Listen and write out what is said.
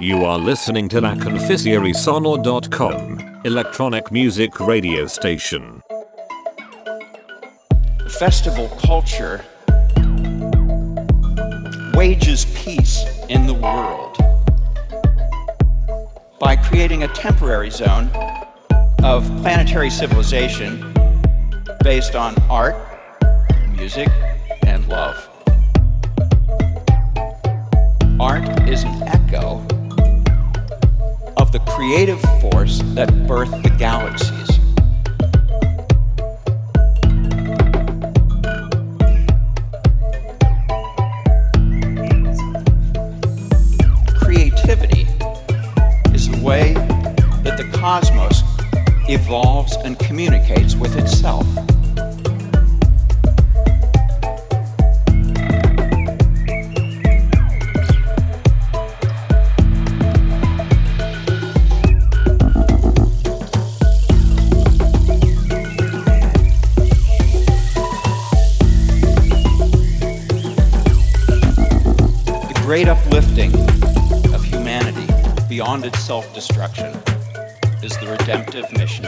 You are listening to La Sonor.com, electronic music radio station. Festival culture wages peace in the world by creating a temporary zone of planetary civilization based on art, music, and love. Art is an echo of the creative force that birthed the galaxies. Creativity is the way that the cosmos evolves and communicates with itself. Self destruction is the redemptive mission